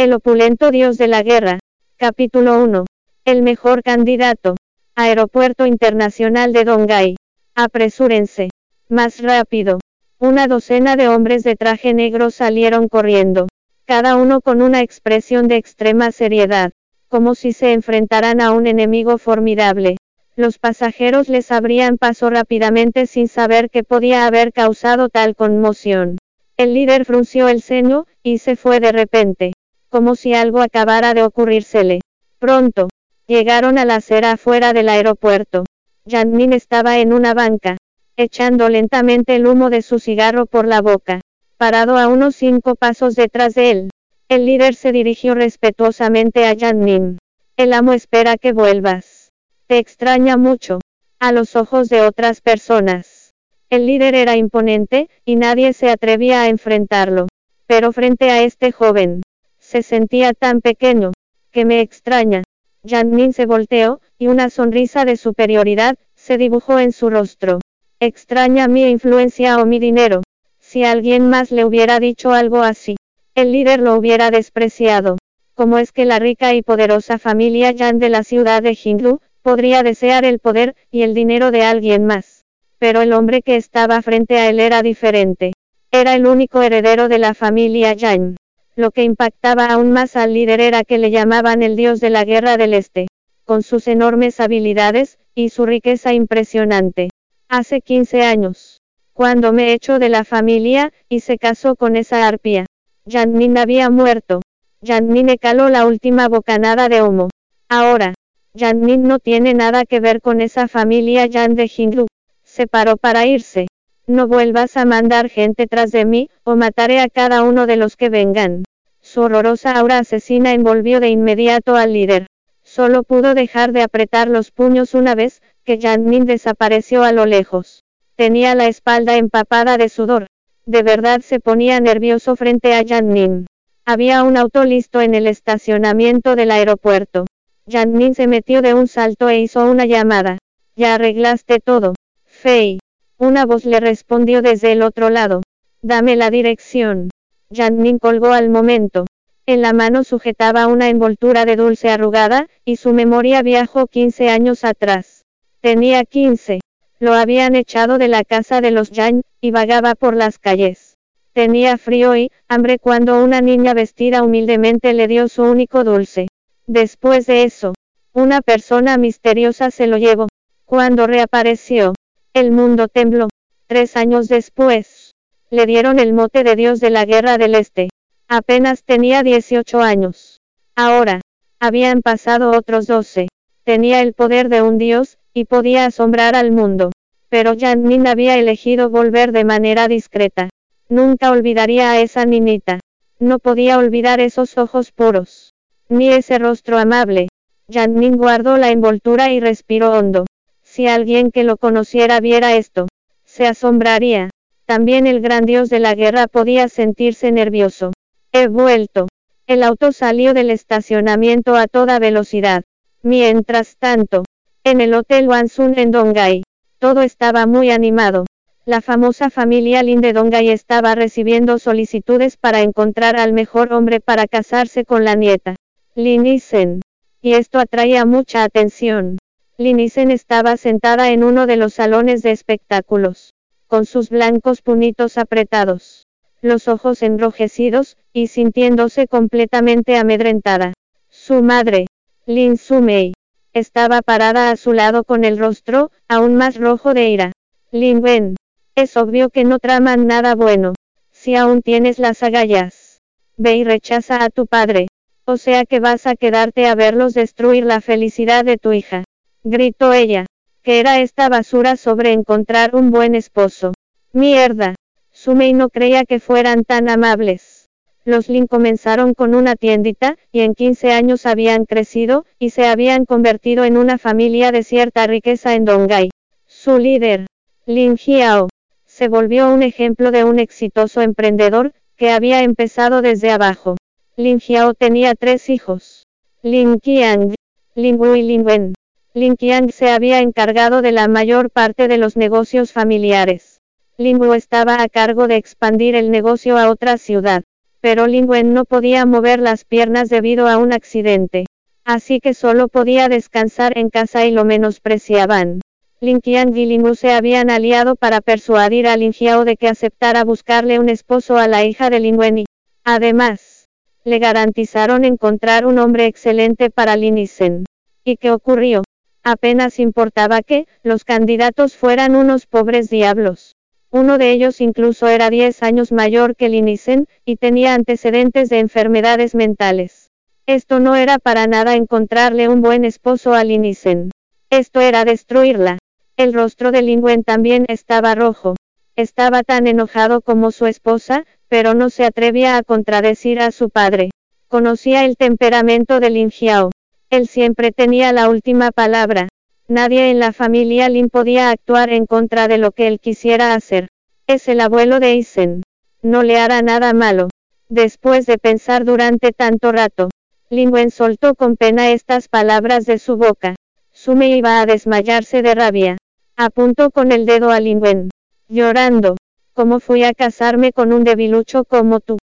El opulento dios de la guerra. Capítulo 1. El mejor candidato. Aeropuerto Internacional de Dongay. Apresúrense. Más rápido. Una docena de hombres de traje negro salieron corriendo. Cada uno con una expresión de extrema seriedad. Como si se enfrentaran a un enemigo formidable. Los pasajeros les abrían paso rápidamente sin saber qué podía haber causado tal conmoción. El líder frunció el ceño, y se fue de repente como si algo acabara de ocurrírsele. Pronto, llegaron a la acera afuera del aeropuerto. Janmin estaba en una banca, echando lentamente el humo de su cigarro por la boca, parado a unos cinco pasos detrás de él. El líder se dirigió respetuosamente a Janmin. El amo espera que vuelvas. Te extraña mucho. A los ojos de otras personas. El líder era imponente, y nadie se atrevía a enfrentarlo. Pero frente a este joven, se sentía tan pequeño, que me extraña. Janmin se volteó, y una sonrisa de superioridad, se dibujó en su rostro. Extraña mi influencia o mi dinero. Si alguien más le hubiera dicho algo así, el líder lo hubiera despreciado. ¿Cómo es que la rica y poderosa familia Yan de la ciudad de Hindú, podría desear el poder y el dinero de alguien más? Pero el hombre que estaba frente a él era diferente. Era el único heredero de la familia Yan. Lo que impactaba aún más al líder era que le llamaban el dios de la guerra del Este, con sus enormes habilidades, y su riqueza impresionante. Hace 15 años, cuando me echó de la familia, y se casó con esa arpía. Janmin había muerto. Janmin caló la última bocanada de humo. Ahora, Janmin no tiene nada que ver con esa familia Jan de Hindú. Se paró para irse. No vuelvas a mandar gente tras de mí, o mataré a cada uno de los que vengan. Su horrorosa aura asesina envolvió de inmediato al líder. Solo pudo dejar de apretar los puños una vez, que Janmin desapareció a lo lejos. Tenía la espalda empapada de sudor. De verdad se ponía nervioso frente a Janmin. Había un auto listo en el estacionamiento del aeropuerto. Janmin se metió de un salto e hizo una llamada. Ya arreglaste todo. Fei. Una voz le respondió desde el otro lado. Dame la dirección. Janmin colgó al momento. En la mano sujetaba una envoltura de dulce arrugada, y su memoria viajó 15 años atrás. Tenía 15. Lo habían echado de la casa de los Yang, y vagaba por las calles. Tenía frío y hambre cuando una niña vestida humildemente le dio su único dulce. Después de eso, una persona misteriosa se lo llevó. Cuando reapareció, el mundo tembló. Tres años después, le dieron el mote de Dios de la Guerra del Este. Apenas tenía 18 años. Ahora, habían pasado otros 12. Tenía el poder de un dios, y podía asombrar al mundo. Pero Janmin había elegido volver de manera discreta. Nunca olvidaría a esa niñita. No podía olvidar esos ojos puros. Ni ese rostro amable. Janmin guardó la envoltura y respiró hondo. Si alguien que lo conociera viera esto, se asombraría. También el gran dios de la guerra podía sentirse nervioso. He vuelto. El auto salió del estacionamiento a toda velocidad. Mientras tanto, en el Hotel Wansun en Dongay, todo estaba muy animado. La famosa familia Lin de Dongay estaba recibiendo solicitudes para encontrar al mejor hombre para casarse con la nieta. Lin Isen. Y esto atraía mucha atención. Lin Isen estaba sentada en uno de los salones de espectáculos con sus blancos punitos apretados, los ojos enrojecidos, y sintiéndose completamente amedrentada. Su madre, Lin Sumei, estaba parada a su lado con el rostro, aún más rojo de ira. Lin Wen, es obvio que no traman nada bueno. Si aún tienes las agallas, ve y rechaza a tu padre. O sea que vas a quedarte a verlos destruir la felicidad de tu hija. Gritó ella que era esta basura sobre encontrar un buen esposo. Mierda. Sumei no creía que fueran tan amables. Los Lin comenzaron con una tiendita, y en 15 años habían crecido, y se habían convertido en una familia de cierta riqueza en Dongay. Su líder, Lin Jiao, se volvió un ejemplo de un exitoso emprendedor, que había empezado desde abajo. Lin Jiao tenía tres hijos. Lin Qiang, Lin Wu y Lin Wen. Lin Qiang se había encargado de la mayor parte de los negocios familiares. Lin Wu estaba a cargo de expandir el negocio a otra ciudad. pero Lingwen no podía mover las piernas debido a un accidente. Así que solo podía descansar en casa y lo menospreciaban. Lin Qian y Lin Wu se habían aliado para persuadir a Lin Xiao de que aceptara buscarle un esposo a la hija de Lin Wen y, además, le garantizaron encontrar un hombre excelente para Lin Isen. ¿Y qué ocurrió? Apenas importaba que, los candidatos fueran unos pobres diablos. Uno de ellos incluso era 10 años mayor que Lin Isen, y tenía antecedentes de enfermedades mentales. Esto no era para nada encontrarle un buen esposo a Lin Isen. Esto era destruirla. El rostro de Lingwen también estaba rojo. Estaba tan enojado como su esposa, pero no se atrevía a contradecir a su padre. Conocía el temperamento de Lin Xiao. Él siempre tenía la última palabra. Nadie en la familia Lin podía actuar en contra de lo que él quisiera hacer. Es el abuelo de Isen. No le hará nada malo. Después de pensar durante tanto rato, Lin soltó con pena estas palabras de su boca. Sume iba a desmayarse de rabia. Apuntó con el dedo a Lingwen. Llorando. ¿Cómo fui a casarme con un debilucho como tú?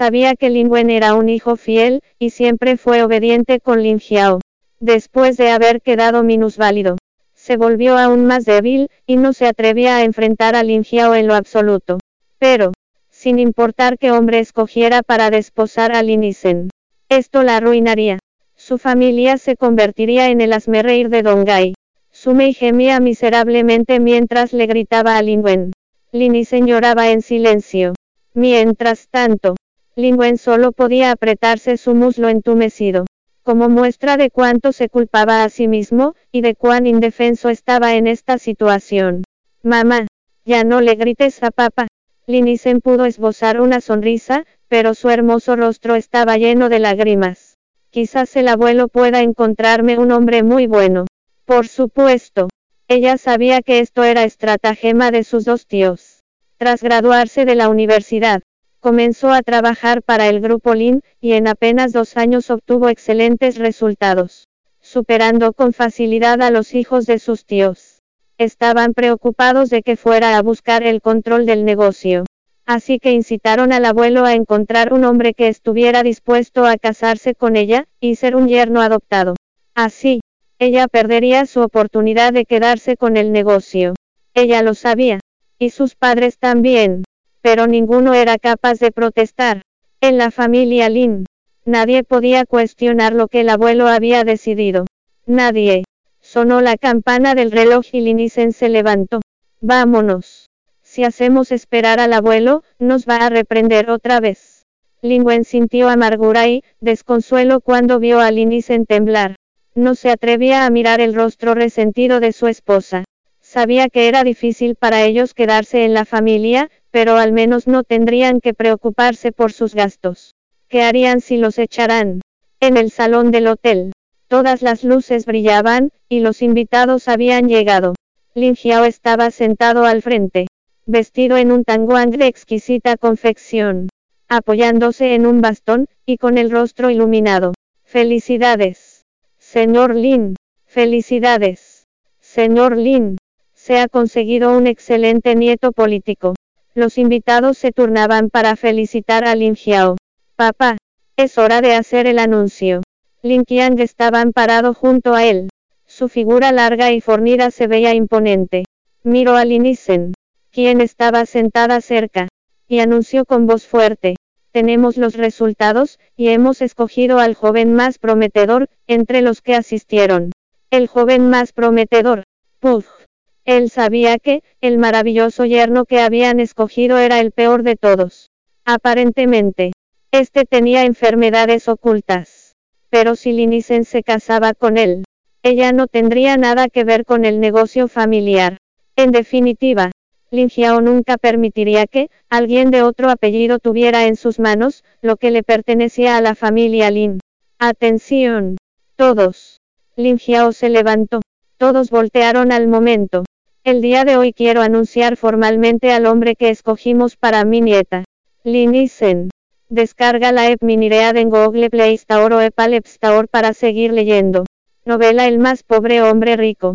Sabía que Lingwen era un hijo fiel, y siempre fue obediente con Lin Xiao. Después de haber quedado minusválido, se volvió aún más débil, y no se atrevía a enfrentar a Lin Xiao en lo absoluto. Pero, sin importar qué hombre escogiera para desposar a Lin Isen, esto la arruinaría. Su familia se convertiría en el asmerreír de Dongai. Sumei gemía miserablemente mientras le gritaba a Lingwen. Lini lloraba en silencio. Mientras tanto, Lingwen solo podía apretarse su muslo entumecido, como muestra de cuánto se culpaba a sí mismo, y de cuán indefenso estaba en esta situación. Mamá, ya no le grites a papá. Linisen pudo esbozar una sonrisa, pero su hermoso rostro estaba lleno de lágrimas. Quizás el abuelo pueda encontrarme un hombre muy bueno. Por supuesto. Ella sabía que esto era estratagema de sus dos tíos. Tras graduarse de la universidad, comenzó a trabajar para el grupo Lin, y en apenas dos años obtuvo excelentes resultados, superando con facilidad a los hijos de sus tíos. Estaban preocupados de que fuera a buscar el control del negocio. Así que incitaron al abuelo a encontrar un hombre que estuviera dispuesto a casarse con ella, y ser un yerno adoptado. Así, ella perdería su oportunidad de quedarse con el negocio. Ella lo sabía. Y sus padres también. Pero ninguno era capaz de protestar. En la familia Lin. Nadie podía cuestionar lo que el abuelo había decidido. Nadie. Sonó la campana del reloj y Linisen se levantó. Vámonos. Si hacemos esperar al abuelo, nos va a reprender otra vez. Lingwen sintió amargura y desconsuelo cuando vio a Linisen temblar. No se atrevía a mirar el rostro resentido de su esposa. Sabía que era difícil para ellos quedarse en la familia, pero al menos no tendrían que preocuparse por sus gastos. ¿Qué harían si los echaran? En el salón del hotel. Todas las luces brillaban, y los invitados habían llegado. Lin Xiao estaba sentado al frente, vestido en un tanguang de exquisita confección, apoyándose en un bastón, y con el rostro iluminado. Felicidades. Señor Lin, felicidades. Señor Lin, se ha conseguido un excelente nieto político. Los invitados se turnaban para felicitar a Lin Xiao. Papá, es hora de hacer el anuncio. Lin Qiang estaba parado junto a él. Su figura larga y fornida se veía imponente. Miró a Lin Isen, quien estaba sentada cerca, y anunció con voz fuerte. Tenemos los resultados, y hemos escogido al joven más prometedor, entre los que asistieron. El joven más prometedor. Puf. Él sabía que, el maravilloso yerno que habían escogido era el peor de todos. Aparentemente. Este tenía enfermedades ocultas. Pero si Linisen se casaba con él, ella no tendría nada que ver con el negocio familiar. En definitiva, Lin Xiao nunca permitiría que, alguien de otro apellido tuviera en sus manos, lo que le pertenecía a la familia Lin. Atención. Todos. Lin Xiao se levantó. Todos voltearon al momento. El día de hoy quiero anunciar formalmente al hombre que escogimos para mi nieta. Lin Isen. Descarga la app Miniread en Google Play Store o Apple App Store para seguir leyendo. Novela El más pobre hombre rico.